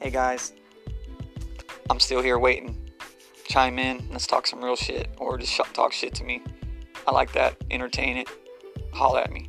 Hey guys, I'm still here waiting. Chime in, let's talk some real shit, or just talk shit to me. I like that. Entertain it. Holler at me.